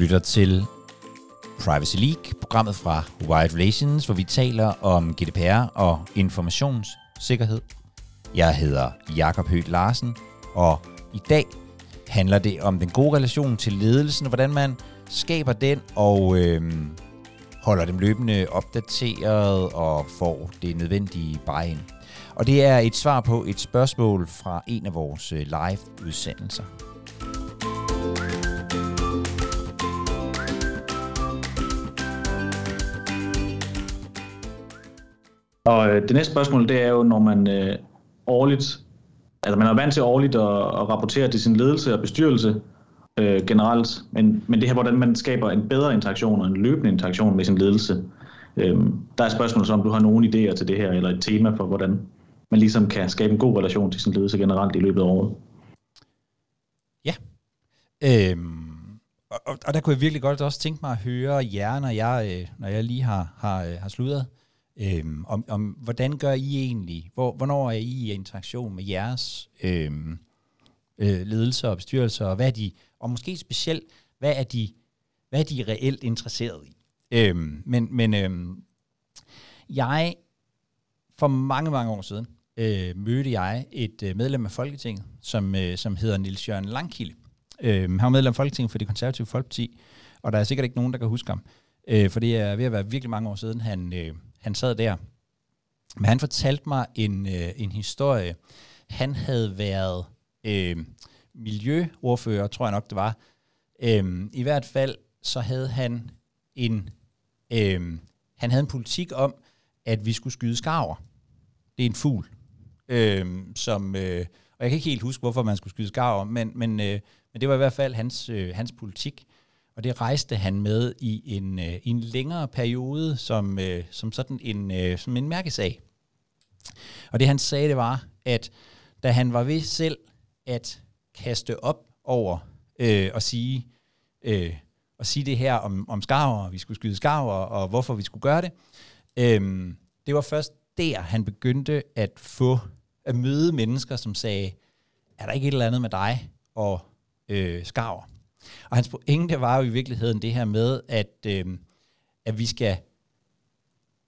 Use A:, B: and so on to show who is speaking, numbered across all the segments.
A: lytter til Privacy League, programmet fra Wired Relations, hvor vi taler om GDPR og informationssikkerhed. Jeg hedder Jakob Høgh Larsen, og i dag handler det om den gode relation til ledelsen, og hvordan man skaber den og øh, holder dem løbende opdateret og får det nødvendige buy-in. Og det er et svar på et spørgsmål fra en af vores øh, live-udsendelser.
B: Og øh, det næste spørgsmål, det er jo, når man øh, årligt, altså man er vant til årligt at, at rapportere til sin ledelse og bestyrelse øh, generelt, men, men det her, hvordan man skaber en bedre interaktion og en løbende interaktion med sin ledelse, øh, der er spørgsmålet så, om du har nogle idéer til det her, eller et tema for, hvordan man ligesom kan skabe en god relation til sin ledelse generelt i løbet af året.
A: Ja. Øhm, og, og der kunne jeg virkelig godt også tænke mig at høre jer, når jeg, øh, når jeg lige har, har, øh, har sludret, øhm, om, om hvordan gør I egentlig, hvor, hvornår er I i interaktion med jeres øhm, øh, ledelser og bestyrelser, og hvad er de, og måske specielt, hvad er de, hvad er de reelt interesseret i? Øhm, men men øhm, jeg, for mange, mange år siden, øh, mødte jeg et øh, medlem af Folketinget, som, øh, som hedder Nils Jørgen Langkilde. Øh, han var medlem af Folketinget for det konservative Folkeparti, og der er sikkert ikke nogen, der kan huske ham. Øh, for det er ved at være virkelig mange år siden, han, øh, han sad der. Men han fortalte mig en, øh, en historie. Han havde været øh, miljøordfører, tror jeg nok det var. Øh, I hvert fald så havde han en, øh, han havde en politik om, at vi skulle skyde skarver. Det er en fugl, øh, som, øh, og jeg kan ikke helt huske, hvorfor man skulle skyde skarver, men, men, øh, men det var i hvert fald hans, øh, hans politik. Og det rejste han med i en, øh, i en længere periode som, øh, som sådan en, øh, som en mærkesag. Og det han sagde, det var, at da han var ved selv at kaste op over øh, og sige, øh, og sige det her om, om skarver, vi skulle skyde skarver, og hvorfor vi skulle gøre det, øh, det var først der, han begyndte at få at møde mennesker, som sagde, er der ikke et eller andet med dig og øh, skarver? Og hans pointe var jo i virkeligheden det her med, at, øh, at vi skal,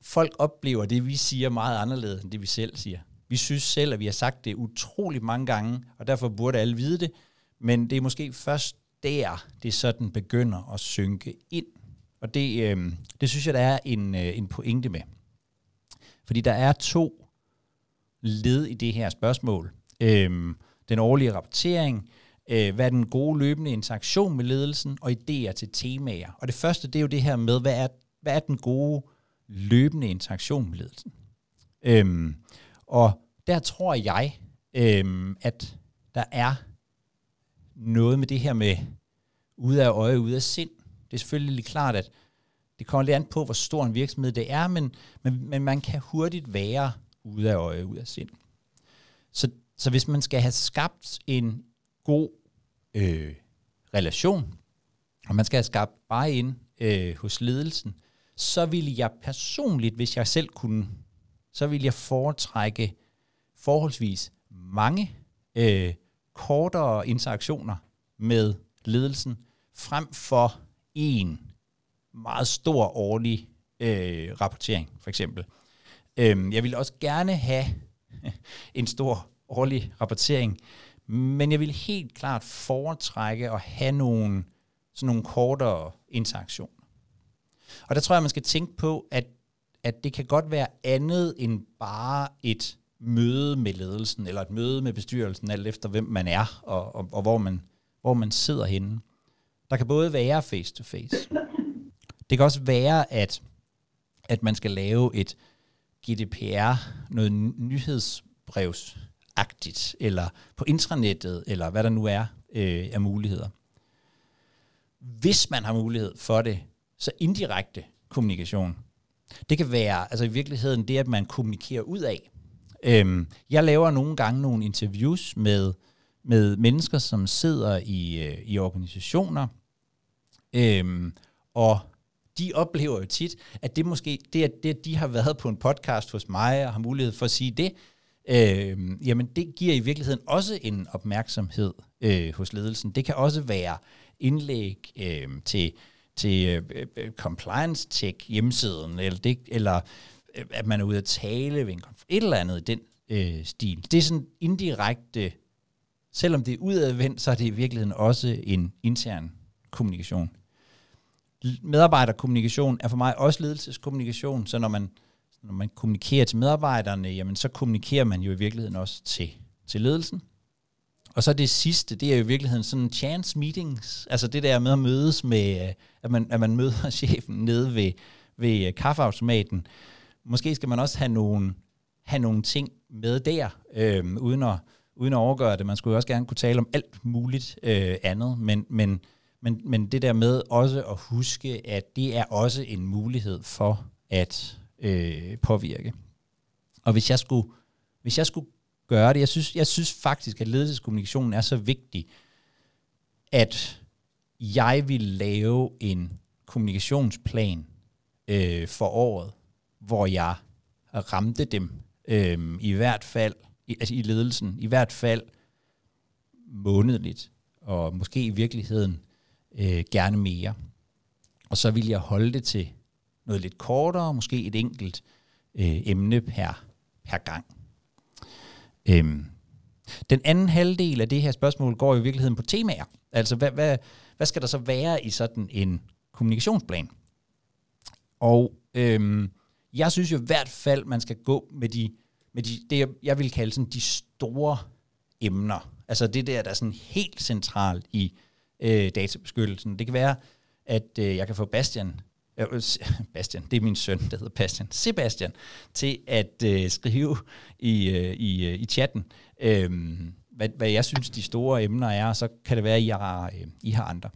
A: folk oplever det, vi siger meget anderledes, end det vi selv siger. Vi synes selv, at vi har sagt det utrolig mange gange, og derfor burde alle vide det, men det er måske først der, det sådan begynder at synke ind. Og det, øh, det synes jeg, der er en, øh, en pointe med. Fordi der er to led i det her spørgsmål. Øh, den årlige rapportering, øh, hvad er den gode løbende interaktion med ledelsen, og idéer til temaer. Og det første, det er jo det her med, hvad er, hvad er den gode løbende interaktion med ledelsen. Øhm, og der tror jeg, øhm, at der er noget med det her med ude af øje, ude af sind. Det er selvfølgelig lige klart, at det kommer lidt an på, hvor stor en virksomhed det er, men, men, men man kan hurtigt være ude af øje, ude af sind. Så, så hvis man skal have skabt en god øh, relation, og man skal have skabt bare ind øh, hos ledelsen, så ville jeg personligt, hvis jeg selv kunne, så ville jeg foretrække forholdsvis mange øh, kortere interaktioner med ledelsen, frem for en meget stor årlig øh, rapportering, for eksempel. Øh, jeg ville også gerne have en stor årlig rapportering men jeg vil helt klart foretrække at have nogle, sådan nogle kortere interaktioner. Og der tror jeg, man skal tænke på, at, at det kan godt være andet end bare et møde med ledelsen, eller et møde med bestyrelsen, alt efter hvem man er, og, og, og hvor, man, hvor man sidder henne. Der kan både være face-to-face. Det kan også være, at, at man skal lave et GDPR, noget nyhedsbrevs agtigt eller på intranettet, eller hvad der nu er øh, af muligheder. Hvis man har mulighed for det, så indirekte kommunikation. Det kan være altså i virkeligheden det, at man kommunikerer ud af. Øhm, jeg laver nogle gange nogle interviews med, med mennesker, som sidder i, øh, i organisationer, øhm, og de oplever jo tit, at det måske, det at, det at de har været på en podcast hos mig og har mulighed for at sige det, øh, jamen det giver i virkeligheden også en opmærksomhed øh, hos ledelsen. Det kan også være indlæg øh, til, til øh, øh compliance tech hjemmesiden, eller, det, eller øh, at man er ude at tale ved en et eller andet i den øh, stil. Det er sådan indirekte, selvom det er udadvendt, så er det i virkeligheden også en intern kommunikation. Medarbejderkommunikation er for mig også ledelseskommunikation, så når man, når man kommunikerer til medarbejderne, jamen så kommunikerer man jo i virkeligheden også til, til ledelsen. Og så det sidste, det er jo i virkeligheden sådan chance meetings, altså det der med at mødes med, at man, at man møder chefen nede ved, ved øh, kaffeautomaten. Måske skal man også have nogle, have nogle ting med der, øh, uden, at, uden at overgøre det. Man skulle jo også gerne kunne tale om alt muligt øh, andet, men, men, men, men det der med også at huske, at det er også en mulighed for at øh, påvirke. Og hvis jeg skulle, hvis jeg skulle gøre det. Jeg synes, jeg synes faktisk, at ledelseskommunikationen er så vigtig, at jeg vil lave en kommunikationsplan øh, for året, hvor jeg ramte dem øh, i hvert fald, i, altså i ledelsen, i hvert fald månedligt, og måske i virkeligheden øh, gerne mere. Og så vil jeg holde det til noget lidt kortere, måske et enkelt øh, emne per, per gang. Øhm, den anden halvdel af det her spørgsmål går i virkeligheden på temaer. Altså, hvad, hvad, hvad skal der så være i sådan en kommunikationsplan? Og øhm, jeg synes jo i hvert fald, man skal gå med de, med de det, jeg vil kalde sådan de store emner. Altså det der, der er sådan helt centralt i øh, databeskyttelsen. Det kan være, at øh, jeg kan få Bastian Øh, Bastian, det er min søn, der hedder Bastian, Sebastian, til at øh, skrive i, øh, i, øh, i chatten, øh, hvad, hvad jeg synes de store emner er, og så kan det være, at I har, øh, I har andre.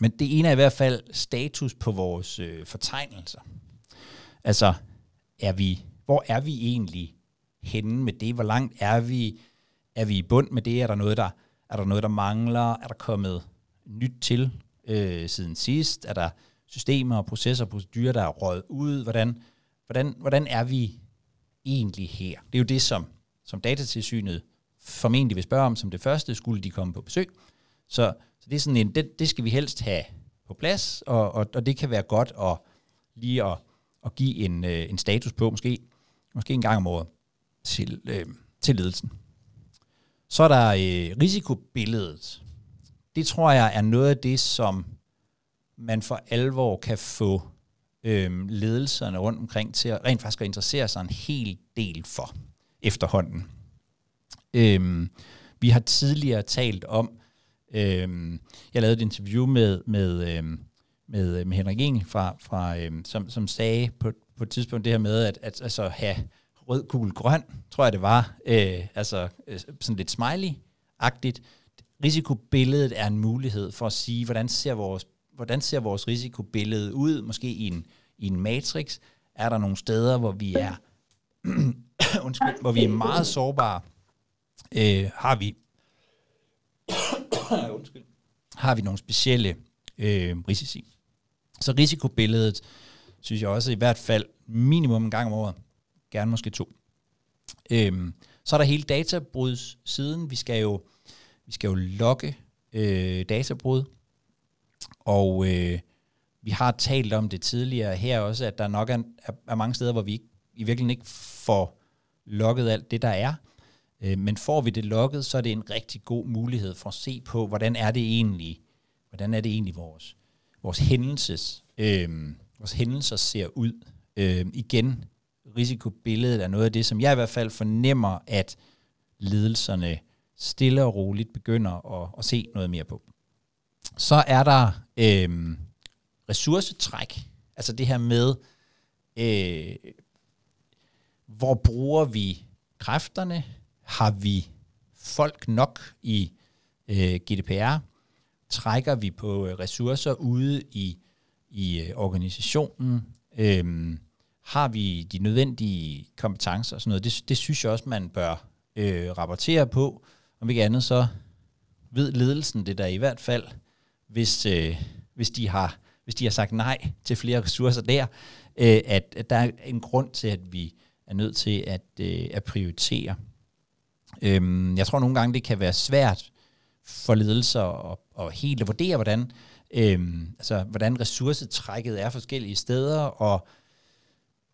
A: Men det ene er i hvert fald status på vores øh, fortegnelser. Altså, er vi, hvor er vi egentlig henne med det? Hvor langt er vi? Er vi i bund med det? Er der noget, der, er der, noget, der mangler? Er der kommet nyt til øh, siden sidst? Er der systemer og processer og procedurer, der er røget ud? Hvordan, hvordan, hvordan er vi egentlig her? Det er jo det, som, som datatilsynet formentlig vil spørge om som det første, skulle de komme på besøg. Så, så det er sådan en, det, det skal vi helst have på plads, og, og, og det kan være godt at lige at, at give en, øh, en status på, måske, måske en gang om året, til, øh, til ledelsen. Så er der øh, risikobilledet. Det tror jeg er noget af det, som man for alvor kan få øhm, ledelserne rundt omkring til at rent faktisk at interessere sig en hel del for efterhånden. Øhm, vi har tidligere talt om, øhm, jeg lavede et interview med, med, øhm, med, øh, med Henrik Engel, fra, fra, øhm, som, som sagde på, på et tidspunkt det her med, at, at altså, have rød, gul, grøn, tror jeg det var, øh, altså øh, sådan lidt smiley-agtigt. Risikobilledet er en mulighed for at sige, hvordan ser vores hvordan ser vores risikobillede ud, måske i en, i en matrix? Er der nogle steder, hvor vi er, undskyld, hvor vi er meget sårbare? Øh, har vi undskyld, har vi nogle specielle øh, risici? Så risikobilledet, synes jeg også i hvert fald minimum en gang om året, gerne måske to. Øhm, så er der hele databrudssiden. Vi skal jo, vi skal jo logge øh, databrud. Og øh, vi har talt om det tidligere her også, at der nok er, er mange steder, hvor vi ikke, i virkeligheden ikke får logget alt det, der er. Øh, men får vi det logget, så er det en rigtig god mulighed for at se på, hvordan er det egentlig, hvordan er det egentlig vores, vores hændelses, øh, vores hændelser ser ud. Øh, igen, risikobilledet er noget af det, som jeg i hvert fald fornemmer, at ledelserne stille og roligt begynder at, at se noget mere på. Så er der øh, ressourcetræk, altså det her med, øh, hvor bruger vi kræfterne? Har vi folk nok i øh, GDPR? Trækker vi på øh, ressourcer ude i, i øh, organisationen? Øh, har vi de nødvendige kompetencer og sådan noget? Det, det synes jeg også, man bør øh, rapportere på. Om ikke andet, så ved ledelsen det der i hvert fald hvis, øh, hvis, de har, hvis de har sagt nej til flere ressourcer der, øh, at, at der er en grund til, at vi er nødt til at, øh, at prioritere. Øhm, jeg tror nogle gange, det kan være svært for ledelser at, at helt at vurdere, hvordan, øhm, altså, hvordan ressourcetrækket er forskellige steder, og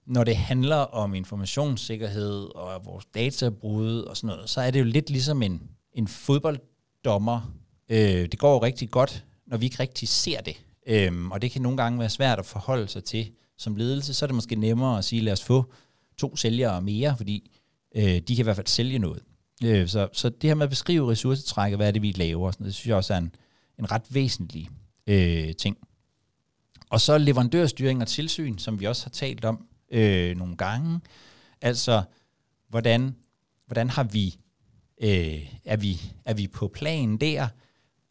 A: når det handler om informationssikkerhed og vores databrud og sådan noget, så er det jo lidt ligesom en, en fodbolddommer. Øh, det går jo rigtig godt, når vi ikke rigtig ser det. Øhm, og det kan nogle gange være svært at forholde sig til som ledelse. Så er det måske nemmere at sige, lad os få to sælgere mere, fordi øh, de kan i hvert fald sælge noget. Øh, så, så det her med at beskrive ressourcetrækket, hvad er det, vi laver, sådan, det synes jeg også er en, en ret væsentlig øh, ting. Og så leverandørstyring og tilsyn, som vi også har talt om øh, nogle gange. Altså, hvordan, hvordan har vi, øh, er vi, er vi på planen der?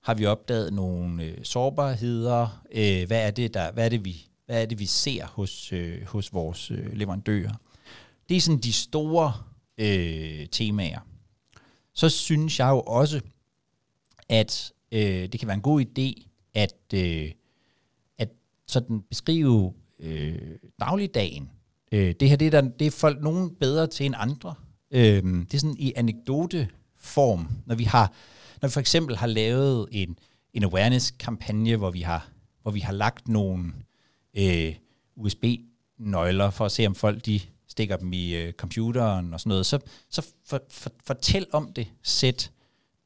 A: Har vi opdaget nogle øh, sårbarheder? Øh, hvad, er det, der, hvad, er det, vi, hvad er det, vi ser hos, øh, hos vores øh, leverandører? Det er sådan de store øh, temaer. Så synes jeg jo også, at øh, det kan være en god idé at, øh, at sådan beskrive øh, dagligdagen. Øh, det her det er, der, det er folk nogen bedre til end andre. Øh, det er sådan i anekdoteform, når vi har når vi for eksempel har lavet en, en awareness-kampagne, hvor vi har, hvor vi har lagt nogle øh, USB-nøgler for at se, om folk de stikker dem i øh, computeren og sådan noget, så, så for, for, fortæl om det. Sæt,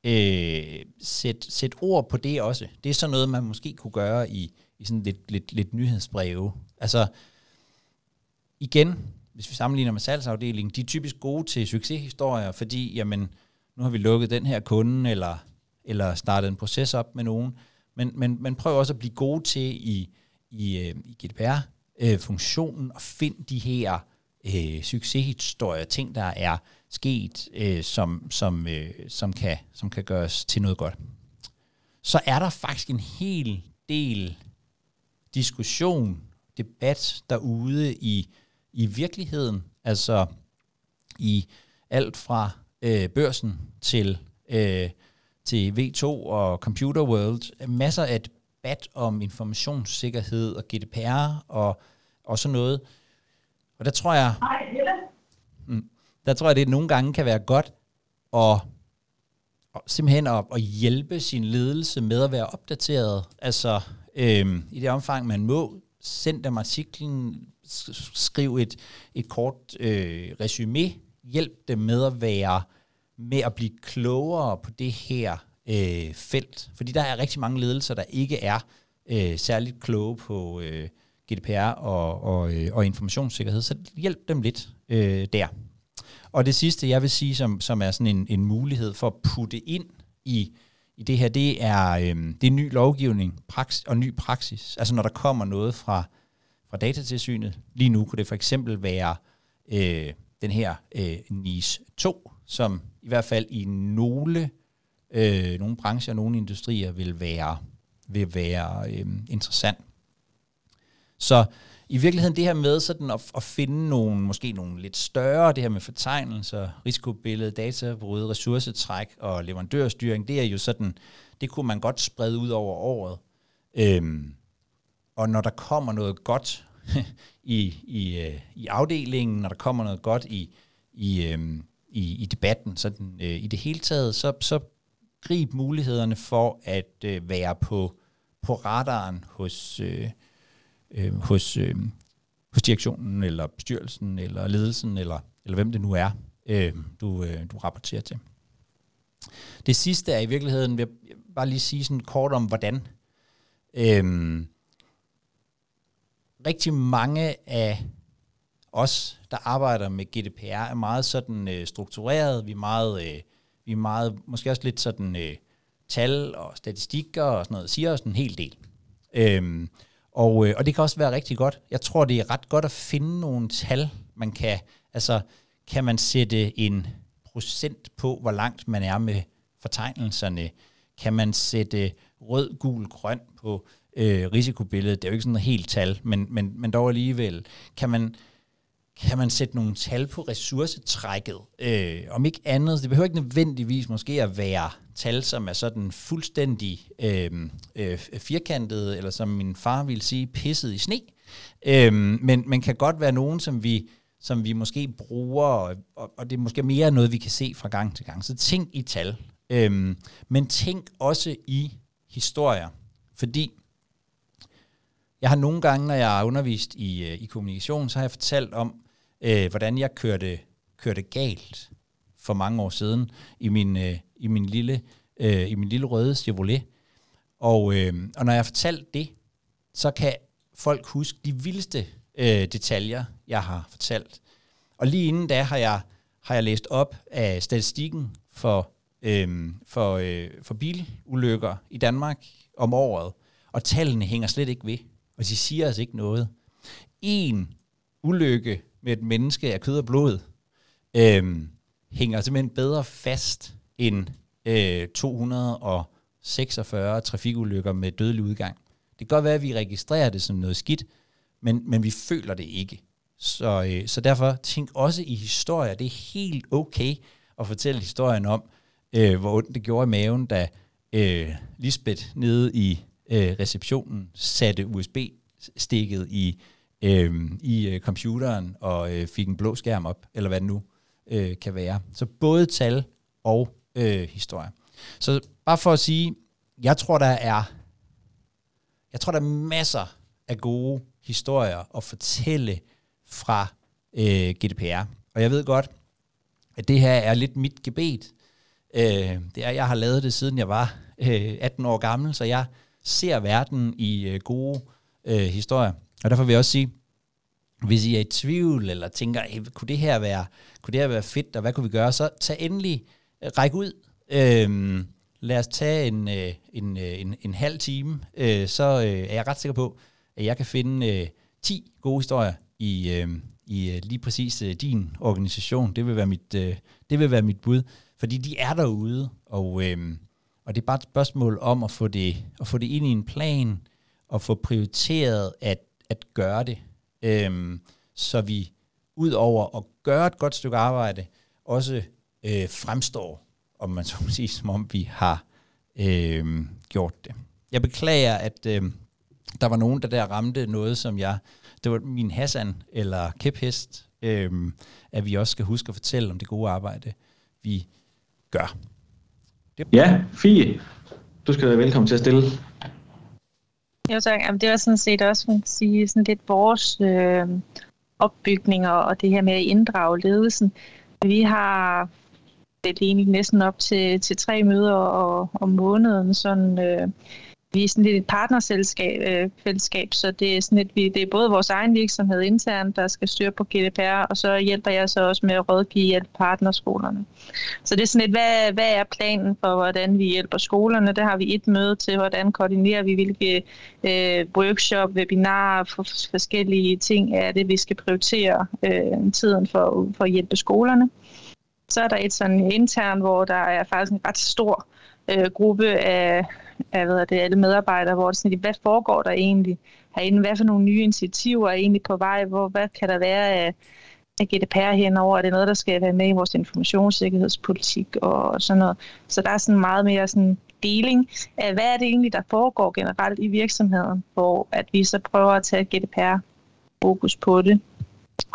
A: øh, sæt, sæt ord på det også. Det er sådan noget, man måske kunne gøre i, i sådan lidt, lidt, lidt nyhedsbreve. Altså, igen, hvis vi sammenligner med salgsafdelingen, de er typisk gode til succeshistorier, fordi, jamen, nu har vi lukket den her kunde, eller, eller startet en proces op med nogen. Men, men, men prøv også at blive god til i, i, øh, i GDPR-funktionen øh, at finde de her øh, succeshistorier, ting, der er sket, øh, som, som, øh, som, kan, som kan gøres til noget godt. Så er der faktisk en hel del diskussion, debat derude i, i virkeligheden, altså i alt fra øh, børsen til, øh, til V2 og Computer World. Masser af debat om informationssikkerhed og GDPR og, og sådan noget. Og der tror jeg, mm, der tror jeg, det nogle gange kan være godt at, at simpelthen at, at hjælpe sin ledelse med at være opdateret. Altså øhm, i det omfang, man må, send dem artiklen, skriv et, et kort øh, resume hjælp dem med at være med at blive klogere på det her øh, felt. Fordi der er rigtig mange ledelser, der ikke er øh, særligt kloge på øh, GDPR og, og, øh, og informationssikkerhed, så hjælp dem lidt øh, der. Og det sidste, jeg vil sige, som, som er sådan en, en mulighed for at putte ind i, i det her, det er, øh, det er ny lovgivning praksis, og ny praksis. Altså når der kommer noget fra, fra datatilsynet. Lige nu kunne det for eksempel være øh, den her øh, NIS 2, som i hvert fald i nogle, øh, nogle brancher, nogle industrier vil være, vil være øh, interessant. Så i virkeligheden det her med sådan at, at finde nogle, måske nogle lidt større, det her med fortegnelser, risikobillede, databrud, ressourcetræk og leverandørstyring, det er jo sådan, det kunne man godt sprede ud over året. Øhm, og når der kommer noget godt i, i, øh, i afdelingen, når der kommer noget godt i, i, øhm, i, i debatten, sådan, øh, i det hele taget, så, så grib mulighederne for at øh, være på, på radaren hos, øh, øh, hos, øh, hos direktionen, eller bestyrelsen, eller ledelsen, eller, eller hvem det nu er, øh, du, øh, du rapporterer til. Det sidste er i virkeligheden, vil jeg bare lige sige sådan kort om, hvordan. Øh, rigtig mange af os, der arbejder med GDPR, er meget sådan øh, struktureret. Vi er meget, øh, vi er meget, måske også lidt sådan øh, tal og statistikker og sådan noget, siger os en hel del. Øhm, og, øh, og det kan også være rigtig godt. Jeg tror, det er ret godt at finde nogle tal, man kan, altså kan man sætte en procent på, hvor langt man er med fortegnelserne? Kan man sætte rød, gul, grøn på øh, risikobilledet? Det er jo ikke sådan et helt tal, men, men, men dog alligevel. Kan man, kan man sætte nogle tal på ressourcetrækket. Øh, om ikke andet, det behøver ikke nødvendigvis måske at være tal, som er sådan fuldstændig øh, øh, firkantet, eller som min far ville sige, pisset i sne. Øh, men, men kan godt være nogen, som vi, som vi måske bruger, og, og det er måske mere noget, vi kan se fra gang til gang. Så tænk i tal. Øhm, men tænk også i historier, fordi jeg har nogle gange, når jeg har undervist i, øh, i kommunikation, så har jeg fortalt om, øh, hvordan jeg kørte, kørte galt for mange år siden i min, øh, i min, lille, øh, i min lille røde Chevrolet. Og, øh, og når jeg fortalte fortalt det, så kan folk huske de vildeste øh, detaljer, jeg har fortalt. Og lige inden da har jeg, har jeg læst op af statistikken for, øh, for, øh, for bilulykker i Danmark om året, og tallene hænger slet ikke ved, og de siger altså ikke noget. En ulykke med et menneske af kød og blod øh, hænger simpelthen bedre fast end øh, 246 trafikulykker med dødelig udgang. Det kan godt være, at vi registrerer det som noget skidt, men, men vi føler det ikke. Så, øh, så derfor tænk også i historier. Det er helt okay at fortælle historien om, øh, hvor ondt det gjorde i maven, da øh, Lisbeth nede i øh, receptionen satte USB-stikket i, øh, i øh, computeren og øh, fik en blå skærm op, eller hvad det nu øh, kan være. Så både tal og øh, historie. Så bare for at sige, jeg tror, der er jeg tror, der er masser af gode historier at fortælle fra øh, GDPR. Og jeg ved godt, at det her er lidt mit gebet. Øh, det er, jeg har lavet det siden jeg var øh, 18 år gammel, så jeg ser verden i øh, gode øh, historier. Og derfor vil jeg også sige, hvis I er i tvivl, eller tænker, hey, kunne, det her være, kunne det her være fedt, og hvad kunne vi gøre, så tag endelig, øh, ræk ud. Øhm, lad os tage en, øh, en, øh, en, en halv time, øh, så er jeg ret sikker på, at jeg kan finde 10 gode historier i, øhm, i lige præcis din organisation. Det vil være mit, det vil være mit bud, fordi de er derude, og, øhm, og det er bare et spørgsmål om at få det, at få det ind i en plan, og få prioriteret at, at gøre det, øhm, så vi ud over at gøre et godt stykke arbejde, også øh, fremstår om man så må sige, som om vi har øh, gjort det. Jeg beklager, at øh, der var nogen, der der ramte noget, som jeg, det var min Hassan eller kæphest, øh, at vi også skal huske at fortælle om det gode arbejde, vi gør.
B: Det. Ja, Fie, du skal være velkommen til at stille.
C: Jo tak, Jamen, det var sådan set også man kan sige, sådan lidt vores øh, opbygninger og det her med at inddrage ledelsen. Vi har det er egentlig næsten op til, til tre møder og, om måneden. Sådan, øh, vi er sådan lidt et partnerselskab, øh, fællesskab, så det er, sådan lidt, vi, det er både vores egen virksomhed internt, der skal styre på GDPR, og så hjælper jeg så også med at rådgive alle partnerskolerne. Så det er sådan lidt, hvad, hvad er planen for, hvordan vi hjælper skolerne? Der har vi et møde til, hvordan koordinerer vi, hvilke øh, workshop, webinarer, for forskellige ting er det, vi skal prioritere øh, tiden for, for at hjælpe skolerne. Så er der et sådan intern, hvor der er faktisk en ret stor øh, gruppe af, af hvad det, alle medarbejdere, hvor det sådan, hvad foregår der egentlig herinde? Hvad for nogle nye initiativer er egentlig på vej? Hvor, hvad kan der være af, af GDPR henover? Er det noget, der skal være med i vores informationssikkerhedspolitik og sådan noget? Så der er sådan meget mere sådan deling af, hvad er det egentlig, der foregår generelt i virksomheden, hvor at vi så prøver at tage GDPR fokus på det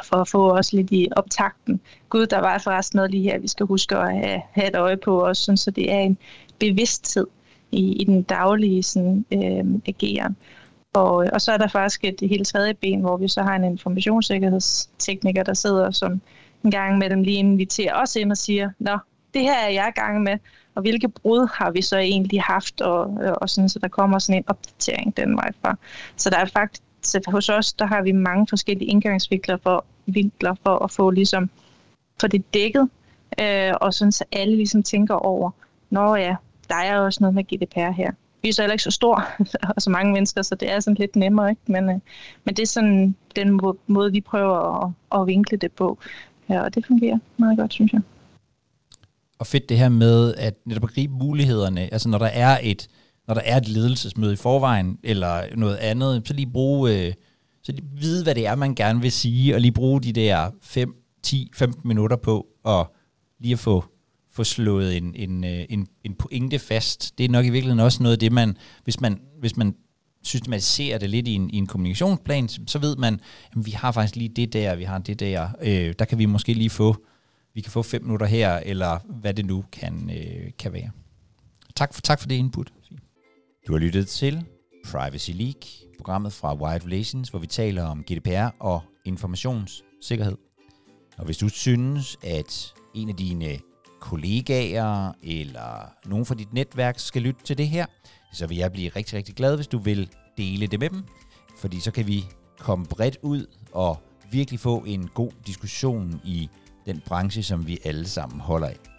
C: for at få os lidt i optakten. Gud, der var forresten noget lige her, vi skal huske at have, have et øje på også, sådan, så det er en bevidsthed i, i den daglige sådan, øh, ageren. Og, og så er der faktisk et helt tredje ben, hvor vi så har en informationssikkerhedstekniker, der sidder som en gang med dem lige inviterer os ind og siger, nå, det her er jeg i gang med, og hvilke brud har vi så egentlig haft, og, øh, og sådan, så der kommer sådan en opdatering den vej fra. Så der er faktisk så hos os, der har vi mange forskellige indgangsvinkler for, vinkler for at få ligesom for det dækket, øh, og sådan så alle ligesom tænker over, nå ja, der er også noget med GDPR her. Vi er så heller ikke så stor og så mange mennesker, så det er sådan lidt nemmere, ikke? Men, øh, men det er sådan den måde, vi prøver at, at vinkle det på, ja, og det fungerer meget godt, synes jeg.
A: Og fedt det her med at netop gribe mulighederne, altså når der er et, når der er et ledelsesmøde i forvejen, eller noget andet, så lige bruge, øh, så lige vide, hvad det er, man gerne vil sige, og lige bruge de der 5, 10, 15 minutter på, og lige at få, få slået en, en, øh, en, en pointe fast. Det er nok i virkeligheden også noget af det, man, hvis man, hvis man systematiserer det lidt i en, i en kommunikationsplan, så ved man, at vi har faktisk lige det der, vi har det der, øh, der kan vi måske lige få, vi kan få fem minutter her, eller hvad det nu kan, øh, kan være. tak, for, tak for det input. Du har lyttet til Privacy League, programmet fra Wired Relations, hvor vi taler om GDPR og informationssikkerhed. Og hvis du synes, at en af dine kollegaer eller nogen fra dit netværk skal lytte til det her, så vil jeg blive rigtig, rigtig glad, hvis du vil dele det med dem. Fordi så kan vi komme bredt ud og virkelig få en god diskussion i den branche, som vi alle sammen holder af.